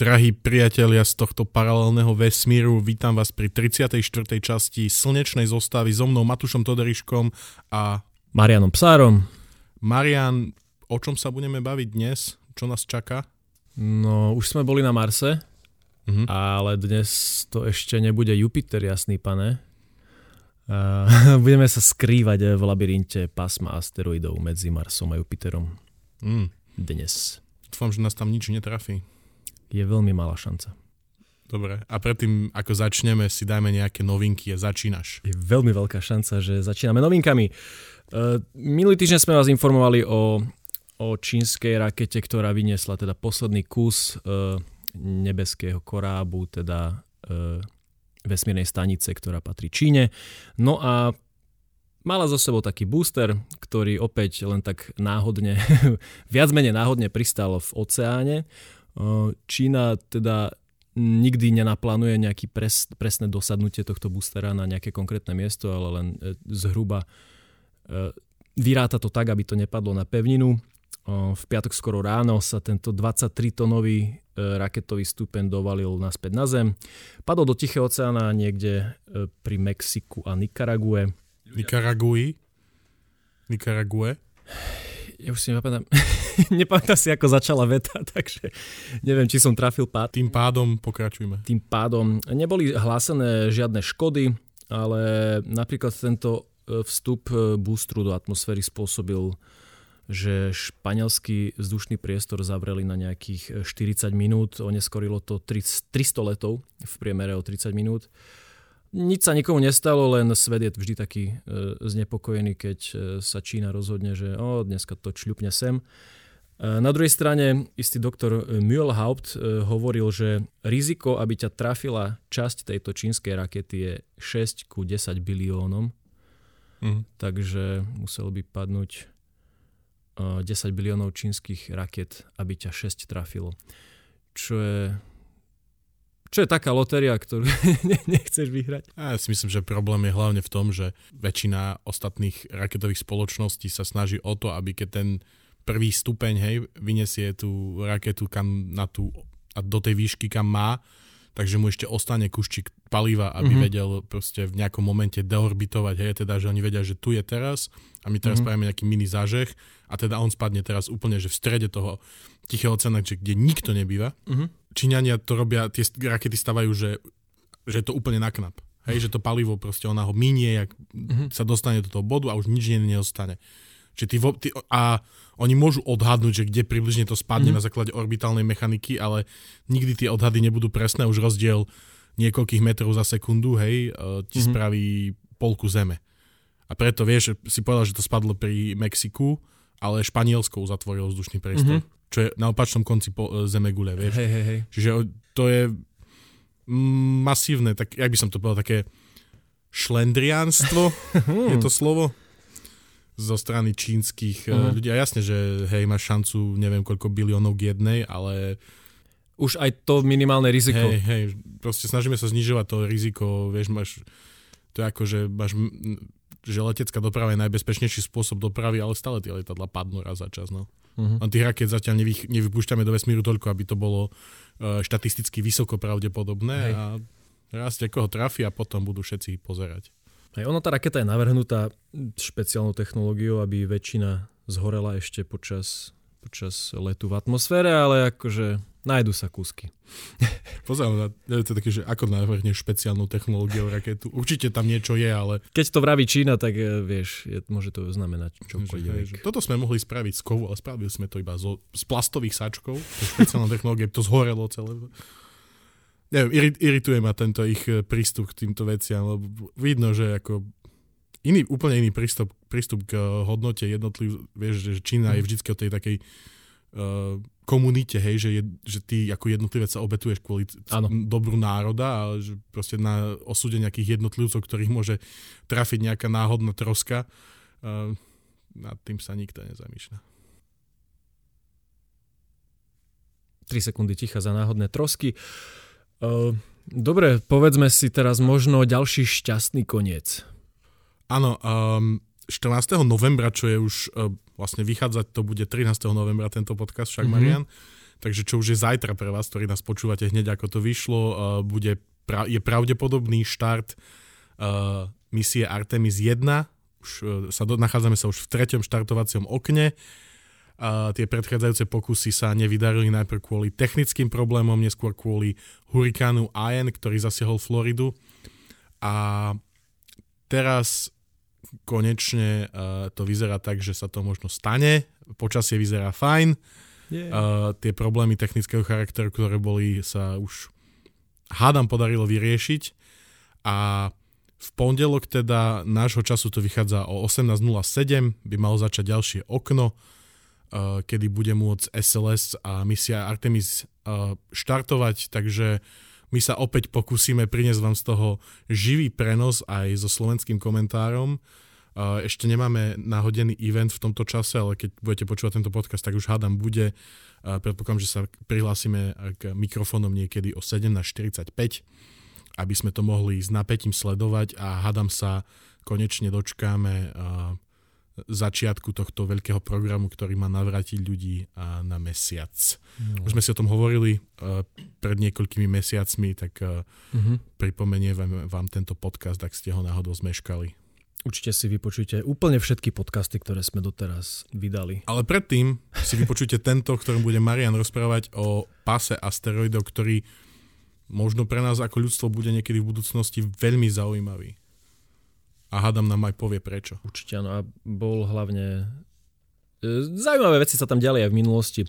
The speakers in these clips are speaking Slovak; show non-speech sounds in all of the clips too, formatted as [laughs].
Drahí priatelia z tohto paralelného vesmíru, vítam vás pri 34. časti slnečnej zostavy so mnou Matušom Toderiškom a Marianom Psárom. Marian, o čom sa budeme baviť dnes? Čo nás čaká? No, už sme boli na Marse, uh-huh. ale dnes to ešte nebude Jupiter, jasný pane. Uh, [laughs] budeme sa skrývať v labyrinte pásma asteroidov medzi Marsom a Jupiterom. Mm. Dnes. Dúfam, že nás tam nič netrafí je veľmi malá šanca. Dobre, a predtým, ako začneme, si dajme nejaké novinky a začínaš. Je veľmi veľká šanca, že začíname novinkami. Uh, minulý týždeň sme vás informovali o, o čínskej rakete, ktorá vyniesla teda posledný kus uh, nebeského korábu, teda uh, vesmírnej stanice, ktorá patrí Číne. No a mala zo sebou taký booster, ktorý opäť len tak náhodne, [laughs] viac menej náhodne pristal v oceáne. Čína teda nikdy nenaplánuje nejaký pres, presné dosadnutie tohto boostera na nejaké konkrétne miesto, ale len e, zhruba e, vyráta to tak, aby to nepadlo na pevninu. V piatok skoro ráno sa tento 23-tonový e, raketový stupeň dovalil naspäť na Zem. Padol do Tichého oceána niekde pri Mexiku a Nikarague. Nikaragui? Nikarague? Ja už si nepamätám, [laughs] nepamätám si, ako začala veta, [laughs] takže neviem, či som trafil pád. Tým pádom pokračujme. Tým pádom neboli hlásené žiadne škody, ale napríklad tento e, vstup e, boostru do atmosféry spôsobil, že španielský vzdušný priestor zavreli na nejakých 40 minút, oneskorilo to 300 letov v priemere o 30 minút nič sa nikomu nestalo, len svet je vždy taký e, znepokojený, keď e, sa Čína rozhodne, že o, dneska to čľupne sem. E, na druhej strane istý doktor Mühlhaupt e, hovoril, že riziko, aby ťa trafila časť tejto čínskej rakety je 6 ku 10 biliónom. Mm. Takže muselo by padnúť e, 10 biliónov čínskych raket, aby ťa 6 trafilo. Čo je čo je taká lotéria, ktorú [laughs] nechceš vyhrať? Ja si myslím, že problém je hlavne v tom, že väčšina ostatných raketových spoločností sa snaží o to, aby keď ten prvý stupeň, hej, vyniesie tú raketu kam na tú, a do tej výšky, kam má, takže mu ešte ostane kuščík paliva, aby mm-hmm. vedel proste v nejakom momente deorbitovať, hej, teda, že oni vedia, že tu je teraz a my teraz mm-hmm. spravíme nejaký mini zážeh a teda on spadne teraz úplne, že v strede toho tichého oceána, kde nikto nebýva. Mm-hmm Číňania to robia, tie rakety stavajú, že, že je to úplne naknap. Hej, že to palivo proste, ona ho minie, jak mm-hmm. sa dostane do toho bodu a už nič neostane. Čiže ty, ty, a oni môžu odhadnúť, že kde približne to spadne mm-hmm. na základe orbitálnej mechaniky, ale nikdy tie odhady nebudú presné, už rozdiel niekoľkých metrov za sekundu, hej, e, ti mm-hmm. spraví polku zeme. A preto vieš, si povedal, že to spadlo pri Mexiku, ale Španielsko uzatvorilo vzdušný priestor. Mm-hmm čo je na opačnom konci po, e, zeme gule, vieš. Hej, hej, hej. Čiže to je masívne, tak jak by som to povedal, také šlendriánstvo, [laughs] je to slovo, zo strany čínskych uh-huh. ľudí. A jasne, že hej, máš šancu neviem koľko biliónov k jednej, ale... Už aj to minimálne riziko. Hej, hej, proste snažíme sa znižovať to riziko, vieš, máš, to je ako, že máš že letecká doprava je najbezpečnejší spôsob dopravy, ale stále tie letadla padnú raz za čas. No. Uh-huh. Len tých raket zatiaľ nevy, nevypúšťame do vesmíru toľko, aby to bolo uh, štatisticky vysoko pravdepodobné Hej. a raz koho trafi a potom budú všetci pozerať. Hej, ono tá raketa je navrhnutá špeciálnou technológiou, aby väčšina zhorela ešte počas, počas letu v atmosfére, ale akože Nájdu sa kúsky. [laughs] Pozerám to také, že ako navrhneš špeciálnu technológiu raketu. Určite tam niečo je, ale... Keď to vraví Čína, tak eh, vieš, je, môže to znamenať čokoľvek. Toto sme mohli spraviť z kovu, ale spravili sme to iba zo, z plastových sáčkov. To špeciálna technológia, to zhorelo celé. Neviem, irituje ma tento ich eh, prístup k týmto veciam, lebo vidno, že ako iný, úplne iný prístup, prístup k hodnote jednotlivých, vieš, že Čína je mhm. vždy o tej takej uh, komunite, hej, že, je, že ty ako jednotlivec sa obetuješ kvôli ano. dobru národa a že proste na osude nejakých jednotlivcov, ktorých môže trafiť nejaká náhodná troska, uh, nad tým sa nikto nezamýšľa. 3 sekundy ticha za náhodné trosky. Uh, dobre, povedzme si teraz možno ďalší šťastný koniec. Áno, um, 14. novembra, čo je už uh, vlastne vychádzať, to bude 13. novembra tento podcast, však mm-hmm. Marian, takže čo už je zajtra pre vás, ktorí nás počúvate hneď ako to vyšlo, uh, bude, je pravdepodobný štart uh, misie Artemis 1, už sa do, nachádzame sa už v treťom štartovacom okne, a tie predchádzajúce pokusy sa nevydarili najprv kvôli technickým problémom, neskôr kvôli hurikánu Ian, ktorý zasiahol Floridu. A teraz konečne uh, to vyzerá tak, že sa to možno stane. Počasie vyzerá fajn. Yeah. Uh, tie problémy technického charakteru, ktoré boli, sa už hádam podarilo vyriešiť. A v pondelok teda nášho času to vychádza o 18.07, by malo začať ďalšie okno Eh, kedy bude môcť SLS a misia Artemis eh, štartovať, takže my sa opäť pokúsime priniesť vám z toho živý prenos aj so slovenským komentárom. Ešte nemáme nahodený event v tomto čase, ale keď budete počúvať tento podcast, tak už hádam bude. Predpokladám, že sa prihlásime k mikrofónom niekedy o 17.45, aby sme to mohli s napätím sledovať a hádam sa konečne dočkáme začiatku tohto veľkého programu, ktorý má navrátiť ľudí na mesiac. No. Už sme si o tom hovorili uh, pred niekoľkými mesiacmi, tak uh, uh-huh. pripomeniem vám, vám tento podcast, ak ste ho náhodou zmeškali. Určite si vypočujte úplne všetky podcasty, ktoré sme doteraz vydali. Ale predtým si vypočujte tento, ktorom bude Marian rozprávať o pase asteroidov, ktorý možno pre nás ako ľudstvo bude niekedy v budúcnosti veľmi zaujímavý. A hádam nám aj povie prečo. Určite áno. A bol hlavne... E, zaujímavé veci sa tam ďalej aj v minulosti.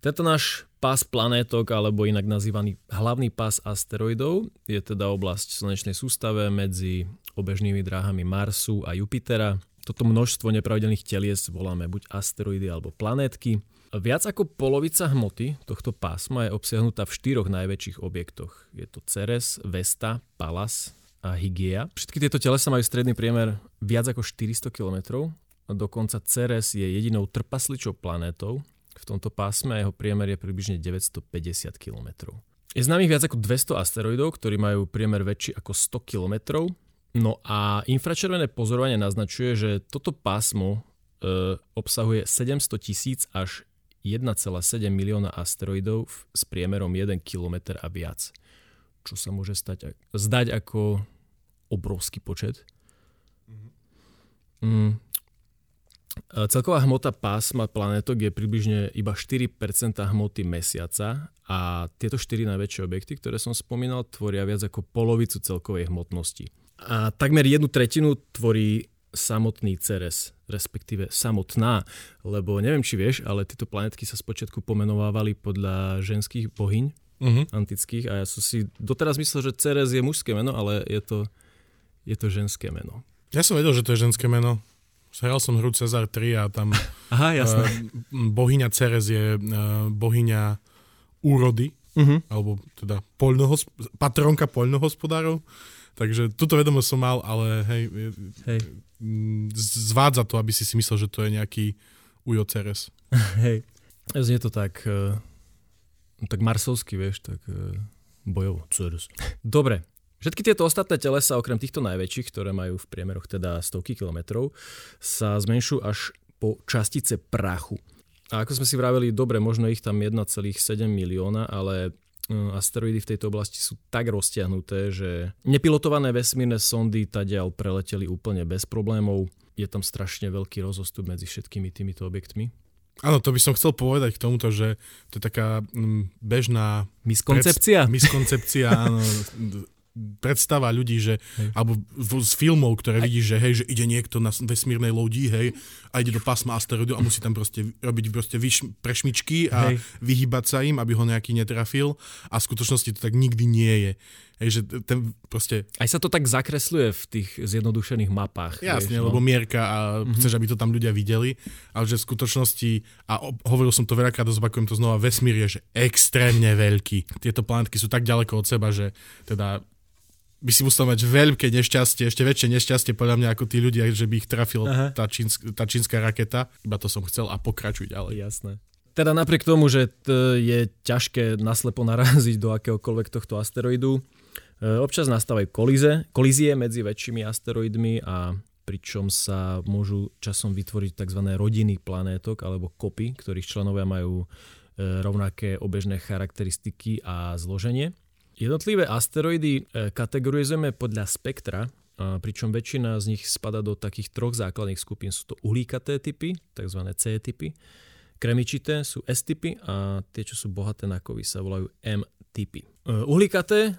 Tento náš pás planétok, alebo inak nazývaný hlavný pás asteroidov, je teda oblasť slnečnej sústave medzi obežnými dráhami Marsu a Jupitera. Toto množstvo nepravidelných telies voláme buď asteroidy alebo planétky. Viac ako polovica hmoty tohto pásma je obsiahnutá v štyroch najväčších objektoch. Je to Ceres, Vesta, Pallas a Hygiea. Všetky tieto telesa majú stredný priemer viac ako 400 km. Dokonca Ceres je jedinou trpasličou planétou v tomto pásme a jeho priemer je približne 950 km. Je známych viac ako 200 asteroidov, ktorí majú priemer väčší ako 100 km. No a infračervené pozorovanie naznačuje, že toto pásmo e, obsahuje 700 tisíc až 1,7 milióna asteroidov s priemerom 1 km a viac čo sa môže stať, zdať ako obrovský počet. Mm. Celková hmota pásma planetok je približne iba 4% hmoty mesiaca a tieto 4 najväčšie objekty, ktoré som spomínal, tvoria viac ako polovicu celkovej hmotnosti. A takmer jednu tretinu tvorí samotný Ceres, respektíve samotná, lebo neviem, či vieš, ale tieto planetky sa spočiatku pomenovávali podľa ženských bohyň, uh-huh. antických a ja som si doteraz myslel, že Ceres je mužské meno, ale je to, je to ženské meno. Ja som vedel, že to je ženské meno. Hral som hru Cezar 3 a tam [laughs] Aha, jasné. Uh, bohyňa Ceres je uh, bohyňa úrody, uh-huh. alebo teda poľnohosp- patronka poľnohospodárov. Takže túto vedomosť som mal, ale hej, hej. zvádza to, aby si si myslel, že to je nejaký Ujo Ceres. [laughs] Hej, znie to tak uh, tak marsovský, vieš, tak e, bojovo. Dobre, Všetky tieto ostatné telesa, okrem týchto najväčších, ktoré majú v priemeroch teda stovky kilometrov, sa zmenšujú až po častice prachu. A ako sme si vraveli, dobre, možno ich tam 1,7 milióna, ale e, asteroidy v tejto oblasti sú tak roztiahnuté, že nepilotované vesmírne sondy tadiaľ preleteli úplne bez problémov. Je tam strašne veľký rozostup medzi všetkými týmito objektmi. Áno, to by som chcel povedať k tomuto, že to je taká mm, bežná... Miskoncepcia? Pred, miskoncepcia, áno. predstava ľudí, že, hej. alebo z filmov, ktoré vidíš, že hej, že ide niekto na vesmírnej lodi, hej, a ide do pásma asteroidu a musí tam proste robiť proste vyš, prešmičky a hej. vyhybať sa im, aby ho nejaký netrafil a v skutočnosti to tak nikdy nie je. Hej, že ten proste... Aj sa to tak zakresluje v tých zjednodušených mapách. Jasne, vieš, no? lebo mierka a mm-hmm. chceš, aby to tam ľudia videli, ale že v skutočnosti, a hovoril som to veľakrát, zopakujem to znova, vesmír je že extrémne veľký. Tieto planetky sú tak ďaleko od seba, že teda by si musel mať veľké nešťastie, ešte väčšie nešťastie podľa mňa ako tí ľudia, že by ich trafil tá, čínsk, tá čínska raketa. Iba to som chcel a pokračuj ďalej. Jasné. Teda napriek tomu, že je ťažké naslepo naraziť do akéhokoľvek tohto asteroidu, občas nastávajú kolíze, kolízie medzi väčšími asteroidmi a pričom sa môžu časom vytvoriť tzv. rodiny planétok alebo kopy, ktorých členovia majú rovnaké obežné charakteristiky a zloženie. Jednotlivé asteroidy kategorizujeme podľa spektra, pričom väčšina z nich spada do takých troch základných skupín. Sú to uhlíkaté typy, tzv. C typy, kremičité sú S typy a tie, čo sú bohaté na kovy, sa volajú M typy. Uhlíkaté,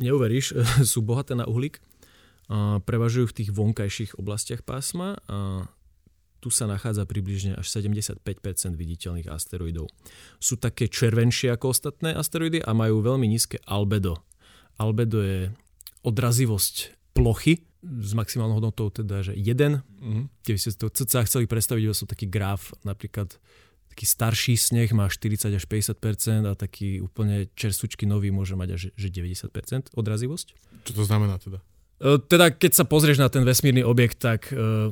neuveríš, [laughs] sú bohaté na uhlík, prevažujú v tých vonkajších oblastiach pásma a tu sa nachádza približne až 75% viditeľných asteroidov. Sú také červenšie ako ostatné asteroidy a majú veľmi nízke albedo. Albedo je odrazivosť plochy s maximálnou hodnotou teda, že 1. Mm-hmm. Keby ste to cca chceli predstaviť, že sú taký graf, napríklad taký starší sneh má 40 až 50% a taký úplne čerstvučky nový môže mať až že 90% odrazivosť. Čo to znamená teda? E, teda keď sa pozrieš na ten vesmírny objekt, tak uh,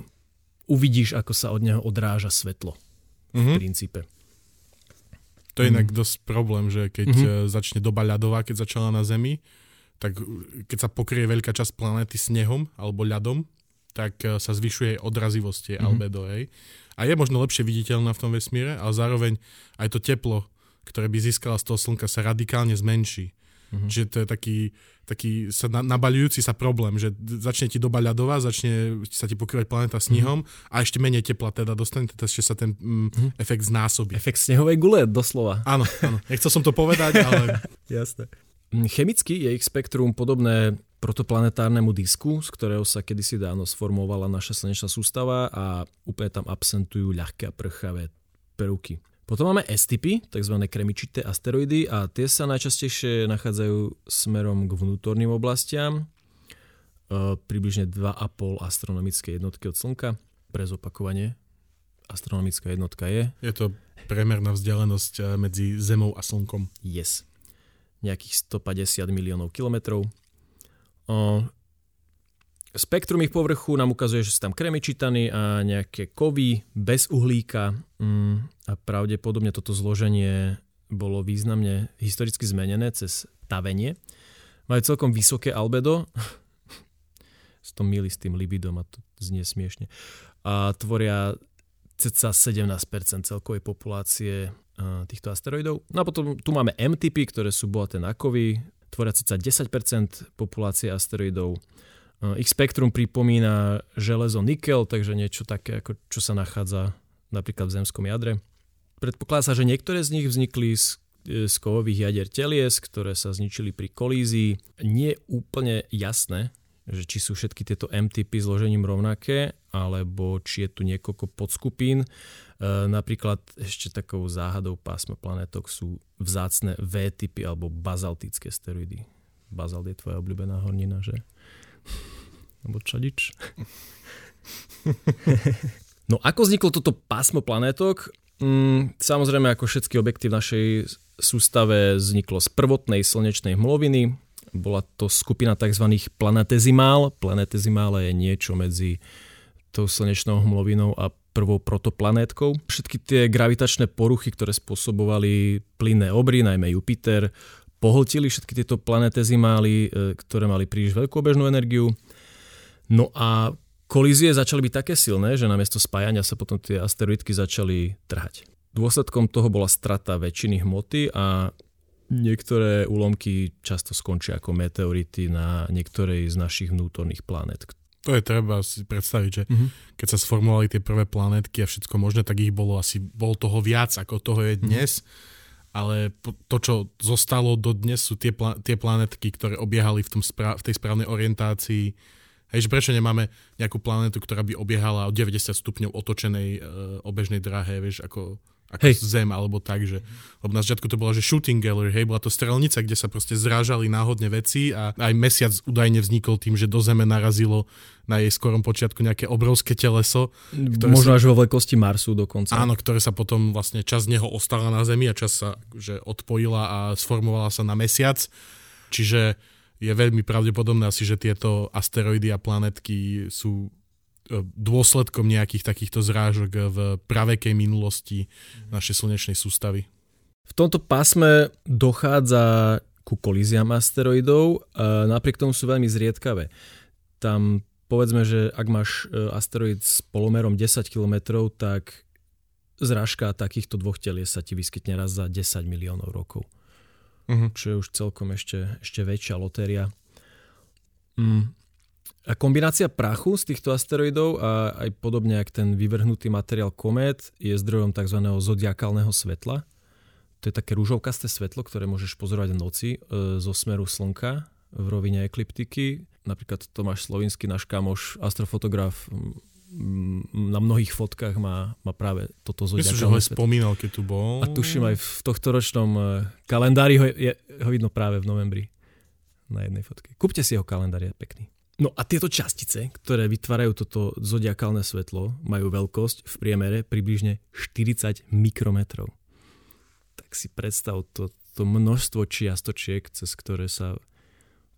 uvidíš, ako sa od neho odráža svetlo. Mm-hmm. V mhm. princípe. To je inak mm. dosť problém, že keď mm-hmm. začne doba ľadová, keď začala na Zemi, tak keď sa pokrie veľká časť planéty snehom alebo ľadom, tak sa zvyšuje odrazivosť mm-hmm. albedo. Hej. A je možno lepšie viditeľná v tom vesmíre, ale zároveň aj to teplo, ktoré by získala z toho slnka, sa radikálne zmenší. Mm-hmm. Čiže to je taký, taký sa na, nabaľujúci sa problém, že začne ti doba ľadová, začne sa ti pokrývať planéta snihom mm-hmm. a ešte menej tepla teda dostane, teda ešte sa ten mm, mm-hmm. efekt znásobí. Efekt snehovej gule, doslova. Áno, áno. Nechcel som to povedať, ale... [laughs] Jasné. Chemicky je ich spektrum podobné protoplanetárnemu disku, z ktorého sa kedysi dávno sformovala naša slnečná sústava a úplne tam absentujú ľahké a prchavé prvky. Potom máme S-typy, tzv. kremičité asteroidy a tie sa najčastejšie nachádzajú smerom k vnútorným oblastiam, e, približne 2,5 astronomické jednotky od Slnka. Pre zopakovanie, astronomická jednotka je... Je to premerná vzdialenosť e, medzi Zemou a Slnkom. Yes. Nejakých 150 miliónov kilometrov. Spektrum ich povrchu nám ukazuje, že sú tam kremičitany a nejaké kovy bez uhlíka mm, a pravdepodobne toto zloženie bolo významne historicky zmenené cez tavenie. Majú celkom vysoké albedo, [laughs] s tom milí s tým libidom a to znie smiešne. A tvoria cca 17% celkovej populácie týchto asteroidov. No a potom tu máme M-typy, ktoré sú bohaté na kovy, tvoria cca 10% populácie asteroidov ich spektrum pripomína železo nikel, takže niečo také, ako čo sa nachádza napríklad v zemskom jadre. Predpokladá sa, že niektoré z nich vznikli z, z kovových jadier telies, ktoré sa zničili pri kolízii. Nie je úplne jasné, že či sú všetky tieto M-typy zložením rovnaké, alebo či je tu niekoľko podskupín. E, napríklad ešte takou záhadou pásma planetok sú vzácne V-typy alebo bazaltické steroidy. Bazalt je tvoja obľúbená hornina, že? Alebo čadič. [laughs] no ako vzniklo toto pásmo planétok? Mm, samozrejme, ako všetky objekty v našej sústave vzniklo z prvotnej slnečnej hmloviny. Bola to skupina tzv. planetezimál. Planetezimála je niečo medzi tou slnečnou hmlovinou a prvou protoplanétkou. Všetky tie gravitačné poruchy, ktoré spôsobovali plynné obry, najmä Jupiter, pohltili všetky tieto planetezimály, e, ktoré mali príliš veľkú obežnú energiu. No a kolízie začali byť také silné, že namiesto spájania sa potom tie asteroidky začali trhať. Dôsledkom toho bola strata väčšiny hmoty a niektoré úlomky často skončia ako meteority na niektorej z našich vnútorných planet. To je treba si predstaviť, že mm-hmm. keď sa sformovali tie prvé planetky a všetko možné, tak ich bolo asi, bol toho viac, ako toho je dnes. Mm-hmm ale to, čo zostalo do dnes, sú tie, pla- tie planetky, ktoré obiehali v, tom spra- v tej správnej orientácii. Hej, že prečo nemáme nejakú planetu, ktorá by obiehala o 90 stupňov otočenej e, obežnej dráhe, vieš, ako ako hej. zem, alebo tak, že lebo na začiatku to bolo, že shooting gallery, hej, bola to strelnica, kde sa proste zrážali náhodne veci a aj mesiac údajne vznikol tým, že do zeme narazilo na jej skorom počiatku nejaké obrovské teleso. Možno sa, až vo veľkosti Marsu dokonca. Áno, ktoré sa potom vlastne čas z neho ostala na Zemi a čas sa že odpojila a sformovala sa na mesiac. Čiže je veľmi pravdepodobné asi, že tieto asteroidy a planetky sú dôsledkom nejakých takýchto zrážok v pravekej minulosti našej slnečnej sústavy. V tomto pásme dochádza ku kolíziám asteroidov, a napriek tomu sú veľmi zriedkavé. Tam povedzme, že ak máš e, asteroid s polomerom 10 km, tak zrážka takýchto dvoch telies sa ti vyskytne raz za 10 miliónov rokov. Uh-huh. Čo je už celkom ešte, ešte väčšia lotéria. Mm. A kombinácia prachu z týchto asteroidov a aj podobne ako ten vyvrhnutý materiál komét je zdrojom tzv. zodiakálneho svetla. To je také rúžovkasté svetlo, ktoré môžeš pozorovať v noci e, zo smeru slnka v rovine ekliptiky. Napríklad Tomáš Slovinský, náš kamoš, astrofotograf, na mnohých fotkách má, má práve toto zodiakálne Myslím, že ho aj spomínal, keď tu bol. A tuším aj v tohto ročnom e, kalendári ho, je, ho vidno práve v novembri na jednej fotke. Kúpte si jeho kalendár, je pekný. No a tieto častice, ktoré vytvárajú toto zodiakálne svetlo, majú veľkosť v priemere približne 40 mikrometrov. Tak si predstav to, to množstvo čiastočiek, cez ktoré sa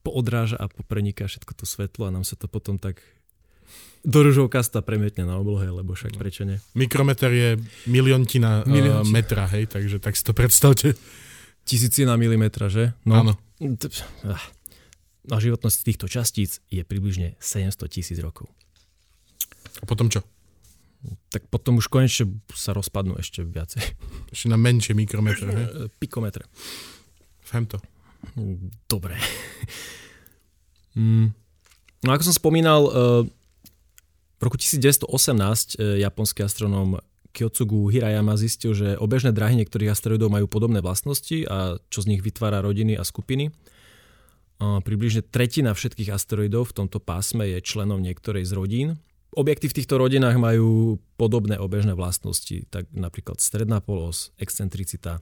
poodráža a popreniká všetko to svetlo a nám sa to potom tak do ružovkasta premietne na oblohe, lebo však prečo nie? Mikrometer je miliontina, miliontina. Uh, metra, hej, takže tak si to predstavte. Tisícina milimetra, že? No. Áno. A životnosť týchto častíc je približne 700 tisíc rokov. A potom čo? Tak potom už konečne sa rozpadnú ešte viacej. Ešte na menšie mikrometre, hej? [clears throat] Pikometre. Fem to. Dobre. Mm. No ako som spomínal, e, v roku 1918 e, japonský astronóm Kyotsugu Hirayama zistil, že obežné dráhy niektorých asteroidov majú podobné vlastnosti a čo z nich vytvára rodiny a skupiny. Približne tretina všetkých asteroidov v tomto pásme je členom niektorej z rodín. Objekty v týchto rodinách majú podobné obežné vlastnosti, tak napríklad stredná polos, excentricita,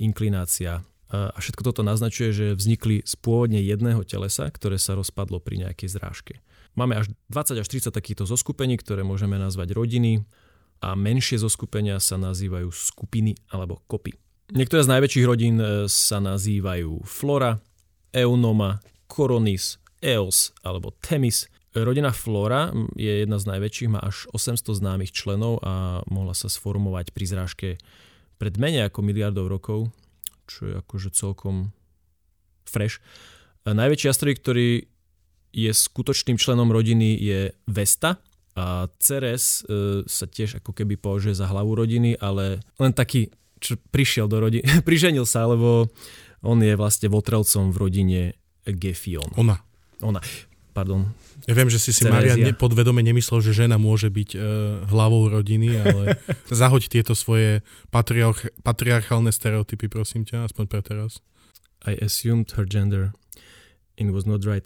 inklinácia. A všetko toto naznačuje, že vznikli z pôvodne jedného telesa, ktoré sa rozpadlo pri nejakej zrážke. Máme až 20 až 30 takýchto zoskupení, ktoré môžeme nazvať rodiny a menšie zoskupenia sa nazývajú skupiny alebo kopy. Niektoré z najväčších rodín e, sa nazývajú Flora, Eunoma, Coronis, Eos alebo Themis. Rodina Flora je jedna z najväčších, má až 800 známych členov a mohla sa sformovať pri zrážke pred menej ako miliardov rokov, čo je akože celkom fresh. A najväčší asteroid, ktorý je skutočným členom rodiny je Vesta a Ceres e, sa tiež ako keby považuje za hlavu rodiny, ale len taký, čo prišiel do rodiny, [laughs] priženil sa, lebo on je vlastne votrelcom v rodine Gefion. Ona. Ona. Pardon. Ja viem, že si si Maria podvedome nemyslel, že žena môže byť uh, hlavou rodiny, ale [laughs] zahoď tieto svoje patriarch- patriarchálne stereotypy, prosím ťa, aspoň pre teraz. I assumed her gender and was not right.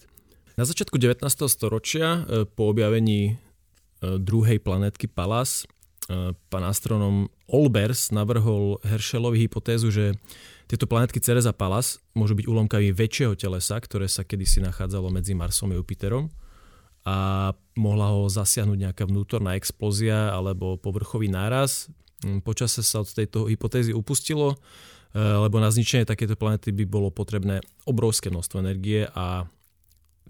Na začiatku 19. storočia uh, po objavení uh, druhej planetky Pallas pán astronom Olbers navrhol Herschelovi hypotézu, že tieto planetky Ceres a Pallas môžu byť úlomkami väčšieho telesa, ktoré sa kedysi nachádzalo medzi Marsom a Jupiterom a mohla ho zasiahnuť nejaká vnútorná explózia alebo povrchový náraz. Mm, počase sa od tejto hypotézy upustilo, e, lebo na zničenie takéto planety by bolo potrebné obrovské množstvo energie a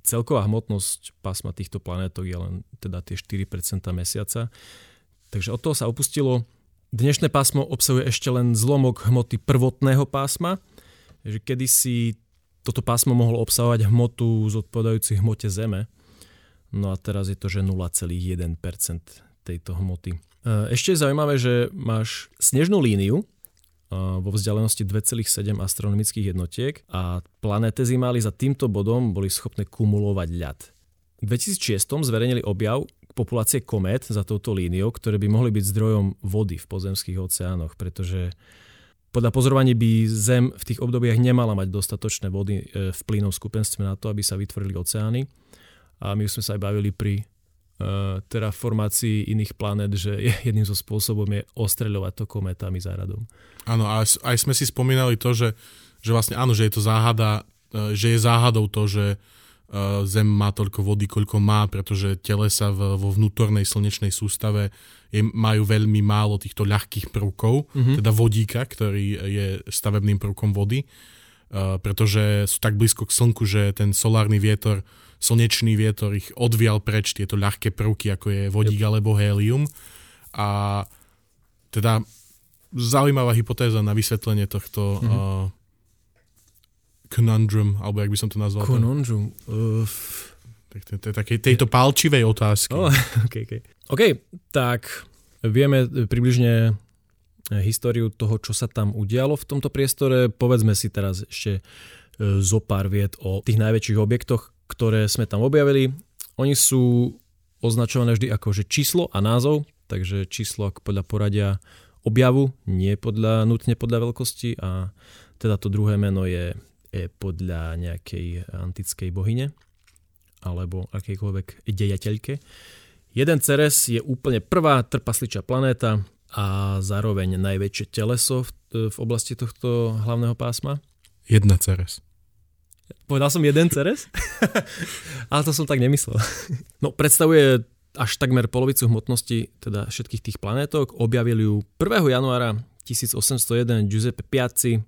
celková hmotnosť pásma týchto planetok je len teda tie 4% mesiaca. Takže od toho sa upustilo Dnešné pásmo obsahuje ešte len zlomok hmoty prvotného pásma, že kedysi toto pásmo mohlo obsahovať hmotu zodpovedajúci hmote Zeme, no a teraz je to, že 0,1% tejto hmoty. E, ešte je zaujímavé, že máš snežnú líniu e, vo vzdialenosti 2,7 astronomických jednotiek a planétezy mali za týmto bodom boli schopné kumulovať ľad. V 2006 zverejnili objav, populácie komét za touto líniou, ktoré by mohli byť zdrojom vody v pozemských oceánoch, pretože podľa pozorovaní by Zem v tých obdobiach nemala mať dostatočné vody e, v plynom skupenstve na to, aby sa vytvorili oceány. A my už sme sa aj bavili pri uh, terraformácii iných planet, že [laughs] jedným zo spôsobom je ostreľovať to kometami záradom. Áno, a aj sme si spomínali to, že, že vlastne áno, že je to záhada, e, že je záhadou to, že Zem má toľko vody, koľko má, pretože telesa vo vnútornej slnečnej sústave je, majú veľmi málo týchto ľahkých prvkov, mm-hmm. teda vodíka, ktorý je stavebným prvkom vody, uh, pretože sú tak blízko k Slnku, že ten solárny vietor, slnečný vietor ich odvial preč tieto ľahké prvky, ako je vodík yep. alebo hélium. A teda zaujímavá hypotéza na vysvetlenie tohto mm-hmm. Conundrum, alebo jak by som to nazval. Conundrum. Uh, tak to, to, také, tejto palčivej otázky. Oh, [laughs] okay, okay. OK, tak vieme približne históriu toho, čo sa tam udialo v tomto priestore. Povedzme si teraz ešte zo pár viet o tých najväčších objektoch, ktoré sme tam objavili. Oni sú označované vždy ako že číslo a názov, takže číslo ako podľa poradia objavu, nie podľa, nutne podľa veľkosti a teda to druhé meno je podľa nejakej antickej bohyne alebo akejkoľvek dejateľke. Jeden Ceres je úplne prvá trpasličia planéta a zároveň najväčšie teleso v, v oblasti tohto hlavného pásma. Jedna Ceres. Povedal som jeden Ceres? [laughs] Ale to som tak nemyslel. No, predstavuje až takmer polovicu hmotnosti teda všetkých tých planétok. Objavili ju 1. januára 1801 Giuseppe Piazzi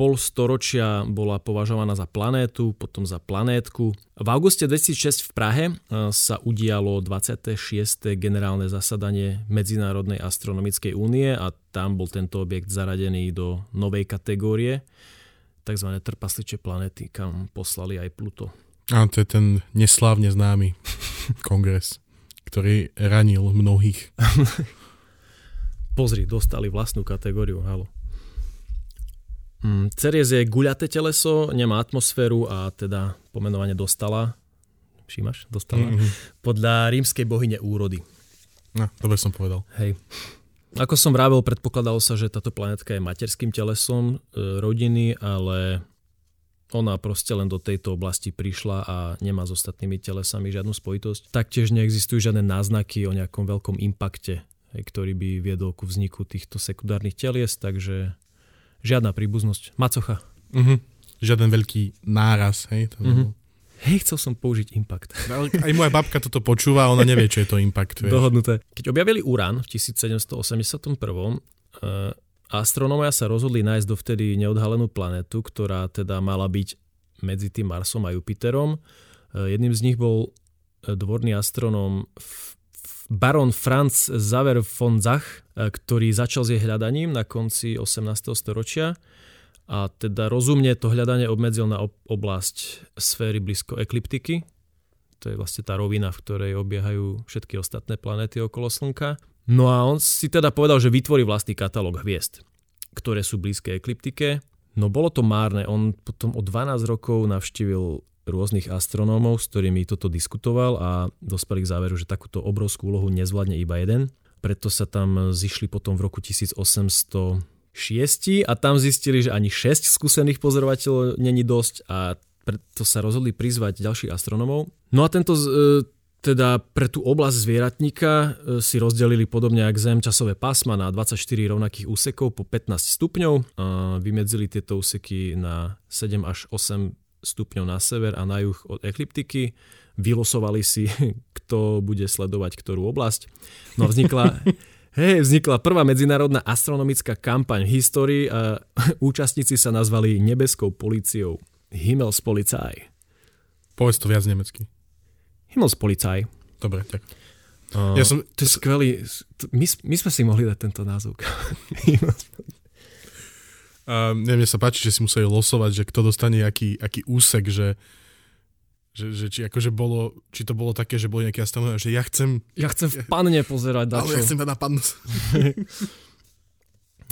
pol storočia bola považovaná za planétu, potom za planétku. V auguste 2006 v Prahe e, sa udialo 26. generálne zasadanie Medzinárodnej astronomickej únie a tam bol tento objekt zaradený do novej kategórie, tzv. trpasliče planéty, kam poslali aj Pluto. A to je ten neslávne známy [laughs] kongres, ktorý ranil mnohých. [laughs] Pozri, dostali vlastnú kategóriu, halo. Mm, Ceres je guľaté teleso, nemá atmosféru a teda pomenovanie dostala, všímaš, dostala, mm-hmm. podľa rímskej bohyne úrody. No, dobre som povedal. Hej. Ako som vravel, predpokladalo sa, že táto planetka je materským telesom e, rodiny, ale ona proste len do tejto oblasti prišla a nemá s ostatnými telesami žiadnu spojitosť. Taktiež neexistujú žiadne náznaky o nejakom veľkom impakte, ktorý by viedol ku vzniku týchto sekundárnych telies, takže Žiadna príbuznosť. Macocha. Uh-huh. Žiaden veľký náraz, hej? To uh-huh. Hej, chcel som použiť impact. Ale aj moja babka toto počúva, ona nevie, čo je to impact. Vieš. Dohodnuté. Keď objavili urán v 1781, uh, astronómovia sa rozhodli nájsť dovtedy neodhalenú planetu, ktorá teda mala byť medzi tým Marsom a Jupiterom. Uh, jedným z nich bol eh, dvorný astronóm baron Franz Zaver von Zach, e, ktorý začal s jej hľadaním na konci 18. storočia a teda rozumne to hľadanie obmedzil na oblasť sféry blízko ekliptiky. To je vlastne tá rovina, v ktorej obiehajú všetky ostatné planéty okolo Slnka. No a on si teda povedal, že vytvorí vlastný katalóg hviezd, ktoré sú blízke ekliptike. No bolo to márne. On potom o 12 rokov navštívil rôznych astronómov, s ktorými toto diskutoval a dospeli k záveru, že takúto obrovskú úlohu nezvládne iba jeden. Preto sa tam zišli potom v roku 1806 a tam zistili, že ani 6 skúsených pozorovateľov není dosť a preto sa rozhodli prizvať ďalších astronómov. No a tento e, teda pre tú oblasť zvieratníka e, si rozdelili podobne ako Zem časové pásma na 24 rovnakých úsekov po 15 stupňov vymedzili tieto úseky na 7 až 8 stupňov na sever a na juh od ekliptiky. Vylosovali si, [laughs] kto bude sledovať ktorú oblasť. No vznikla, [laughs] hej, vznikla prvá medzinárodná astronomická kampaň v histórii a [laughs] účastníci sa nazvali nebeskou policiou. Himmelspolizei. Povedz to viac nemecky. Himmelspolizei. Dobre, tak. Uh, ja som... To je skvelý. My, my sme si mohli dať tento názov. A mne sa páči, že si museli losovať, že kto dostane aký, aký úsek, že, že, že či, akože bolo, či to bolo také, že boli nejaké astronomia, že ja chcem... Ja chcem v panne pozerať. Dačo. Ale ja chcem na pannu. [laughs]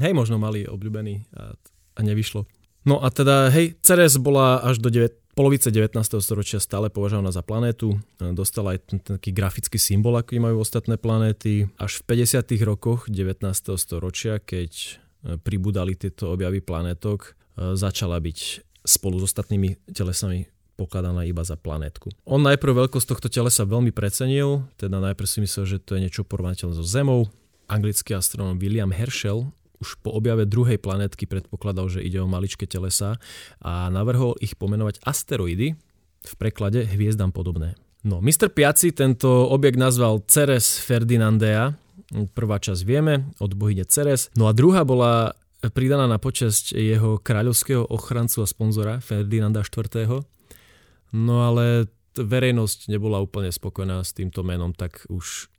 hej, možno mali obľúbený a, a nevyšlo. No a teda, hej, Ceres bola až do 9, polovice 19. storočia stále považovaná za planétu. Dostala aj ten, ten taký grafický symbol, aký majú ostatné planéty. Až v 50. rokoch 19. storočia, keď pribudali tieto objavy planetok, e, začala byť spolu s ostatnými telesami pokladaná iba za planetku. On najprv veľkosť tohto telesa veľmi precenil, teda najprv si myslel, že to je niečo porovnateľné so Zemou. Anglický astronóm William Herschel už po objave druhej planetky predpokladal, že ide o maličké telesa a navrhol ich pomenovať asteroidy, v preklade hviezdam podobné. No, Mr. Piaci tento objekt nazval Ceres Ferdinandea, Prvá časť vieme od bohyne Ceres. No a druhá bola pridaná na počasť jeho kráľovského ochrancu a sponzora Ferdinanda IV. No ale verejnosť nebola úplne spokojná s týmto menom, tak už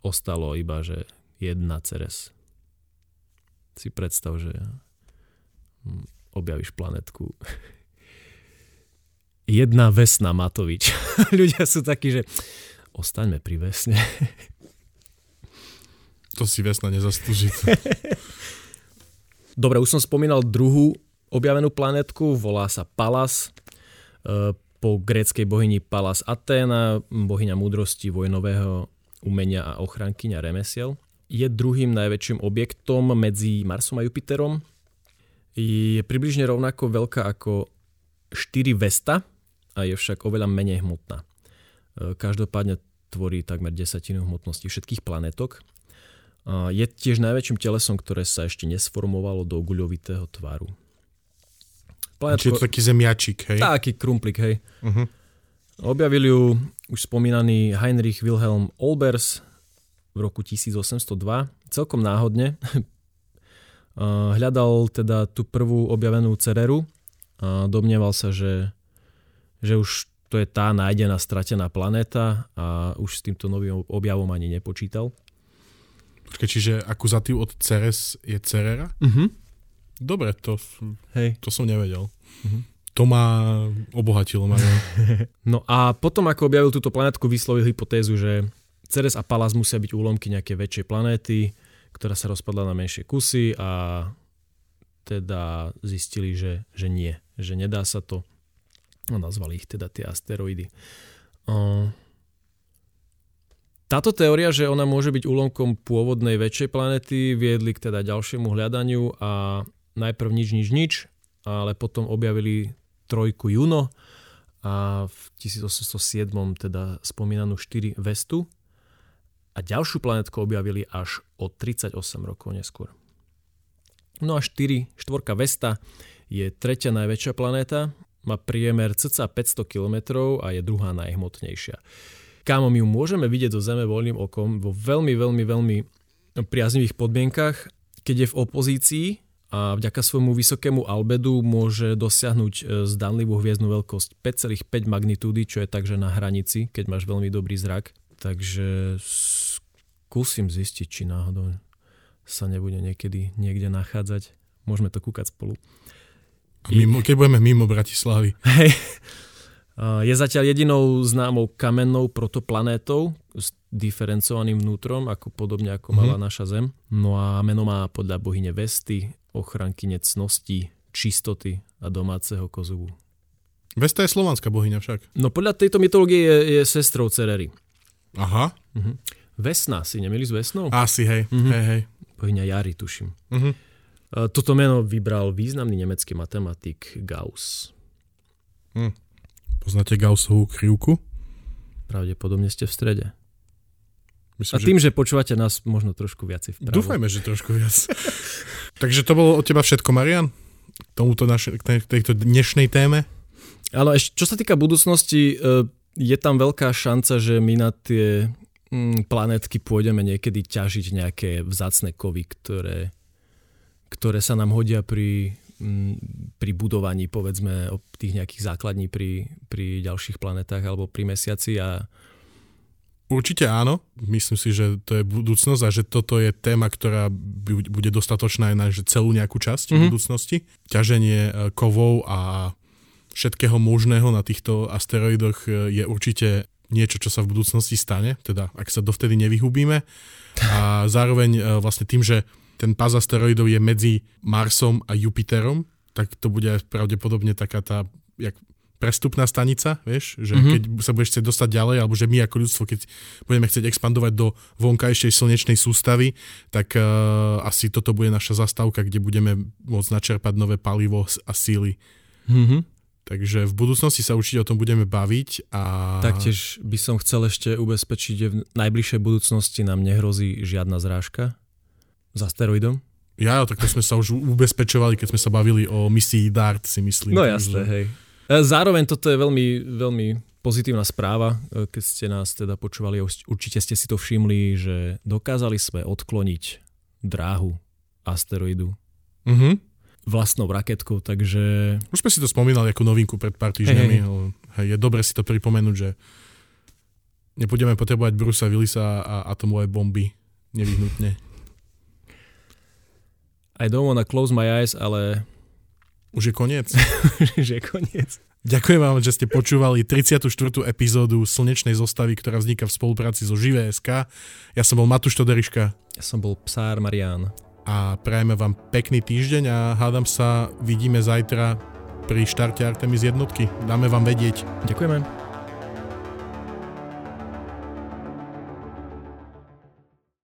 ostalo iba, že jedna Ceres. Si predstav, že objavíš planetku. [laughs] Jedna Vesna Matovič. [laughs] Ľudia sú takí, že ostaňme pri Vesne. [laughs] To si Vesna nezaslúži. [laughs] Dobre, už som spomínal druhú objavenú planetku, volá sa Palas. E, po gréckej bohyni Palas Aténa, bohyňa múdrosti, vojnového umenia a ochrankyňa remesiel. Je druhým najväčším objektom medzi Marsom a Jupiterom. Je približne rovnako veľká ako 4 Vesta a je však oveľa menej hmotná. E, každopádne tvorí takmer desatinu hmotnosti všetkých planetok. Je tiež najväčším telesom, ktoré sa ešte nesformovalo do guľovitého tvaru. Planetko... Čiže to taký zemiačik, hej? Taký krumplik, hej. Uh-huh. Objavili ju už spomínaný Heinrich Wilhelm Olbers v roku 1802, celkom náhodne. [laughs] Hľadal teda tú prvú objavenú cereru a domnieval sa, že, že už to je tá nájdená, stratená planéta a už s týmto novým objavom ani nepočítal. Počkej, čiže akuzatív od Ceres je Cerera? Uh-huh. Dobre, to, Hej. to som nevedel. Uh-huh. To ma obohatilo. [laughs] no a potom, ako objavil túto planetku, vyslovil hypotézu, že Ceres a Pallas musia byť úlomky nejakej väčšej planéty, ktorá sa rozpadla na menšie kusy a teda zistili, že, že nie, že nedá sa to. No, nazvali ich teda tie asteroidy. Uh, táto teória, že ona môže byť úlomkom pôvodnej väčšej planety, viedli k teda ďalšiemu hľadaniu a najprv nič, nič, nič, ale potom objavili trojku Juno a v 1807 teda spomínanú 4 Vestu a ďalšiu planetku objavili až o 38 rokov neskôr. No a 4, štvorka Vesta je tretia najväčšia planéta, má priemer cca 500 km a je druhá najhmotnejšia kámo, my ju môžeme vidieť do Zeme voľným okom vo veľmi, veľmi, veľmi priaznivých podmienkach, keď je v opozícii a vďaka svojmu vysokému albedu môže dosiahnuť e, zdanlivú hviezdnu veľkosť 5,5 magnitúdy, čo je takže na hranici, keď máš veľmi dobrý zrak. Takže skúsim zistiť, či náhodou sa nebude niekedy niekde nachádzať. Môžeme to kúkať spolu. Mimo, keď budeme mimo Bratislavy. Hej, je zatiaľ jedinou známou kamennou protoplanétou s diferencovaným vnútrom, ako podobne ako mala mm-hmm. naša Zem. No a meno má podľa bohyne Vesty, ochranky necnosti, čistoty a domáceho kozubu. Vesta je slovanská bohyňa však. No podľa tejto mytológie je, je sestrou Cerery. Aha. Uh-huh. Vesna, si nemili s Vesnou? Asi, hej. Uh-huh. hej, hej. Bohyňa Jary, tuším. Uh-huh. Toto meno vybral významný nemecký matematik Gauss. Hm. Poznáte Gaussovú krivku? Pravdepodobne ste v strede. Myslím, a tým, že... že počúvate nás možno trošku viacej vpravo. Dúfajme, že trošku viac. [laughs] Takže to bolo od teba všetko, Marian? K tomuto naš- k tejto dnešnej téme? Ale ešte, čo sa týka budúcnosti, e, je tam veľká šanca, že my na tie mm, planetky pôjdeme niekedy ťažiť nejaké vzácne kovy, ktoré, ktoré sa nám hodia pri pri budovaní povedzme tých nejakých základní pri, pri ďalších planetách alebo pri mesiaci a Určite áno, myslím si, že to je budúcnosť a že toto je téma, ktorá bude dostatočná aj na že celú nejakú časť mm-hmm. budúcnosti. Ťaženie e, kovov a všetkého možného na týchto asteroidoch e, je určite niečo, čo sa v budúcnosti stane, teda ak sa dovtedy nevyhubíme. A zároveň e, vlastne tým, že ten pás asteroidov je medzi Marsom a Jupiterom, tak to bude pravdepodobne taká tá jak prestupná stanica, vieš, že mm-hmm. keď sa budeš chcieť dostať ďalej, alebo že my ako ľudstvo, keď budeme chcieť expandovať do vonkajšej slnečnej sústavy, tak uh, asi toto bude naša zastávka, kde budeme môcť načerpať nové palivo a síly. Mm-hmm. Takže v budúcnosti sa určite o tom budeme baviť. A... Taktiež by som chcel ešte ubezpečiť, že v najbližšej budúcnosti nám nehrozí žiadna zrážka s asteroidom? Ja, tak to sme sa už ubezpečovali, keď sme sa bavili o misii DART, si myslím. No jasné, že... hej. E, zároveň toto je veľmi, veľmi pozitívna správa, e, keď ste nás teda počúvali, určite ste si to všimli, že dokázali sme odkloniť dráhu asteroidu mm-hmm. vlastnou raketkou, takže... Už sme si to spomínali ako novinku pred pár týždňami. Hey, hey. Hej, je dobre si to pripomenúť, že nebudeme potrebovať Brusa Willisa a atomové bomby nevyhnutne. I don't wanna close my eyes, ale... Už je koniec. [laughs] Už je koniec. Ďakujem vám, že ste počúvali 34. epizódu Slnečnej zostavy, ktorá vzniká v spolupráci so Živé.sk. Ja som bol Matúš Toderiška. Ja som bol Psár Marián. A prajeme vám pekný týždeň a hádam sa vidíme zajtra pri štarte Artemis jednotky. Dáme vám vedieť. Ďakujeme.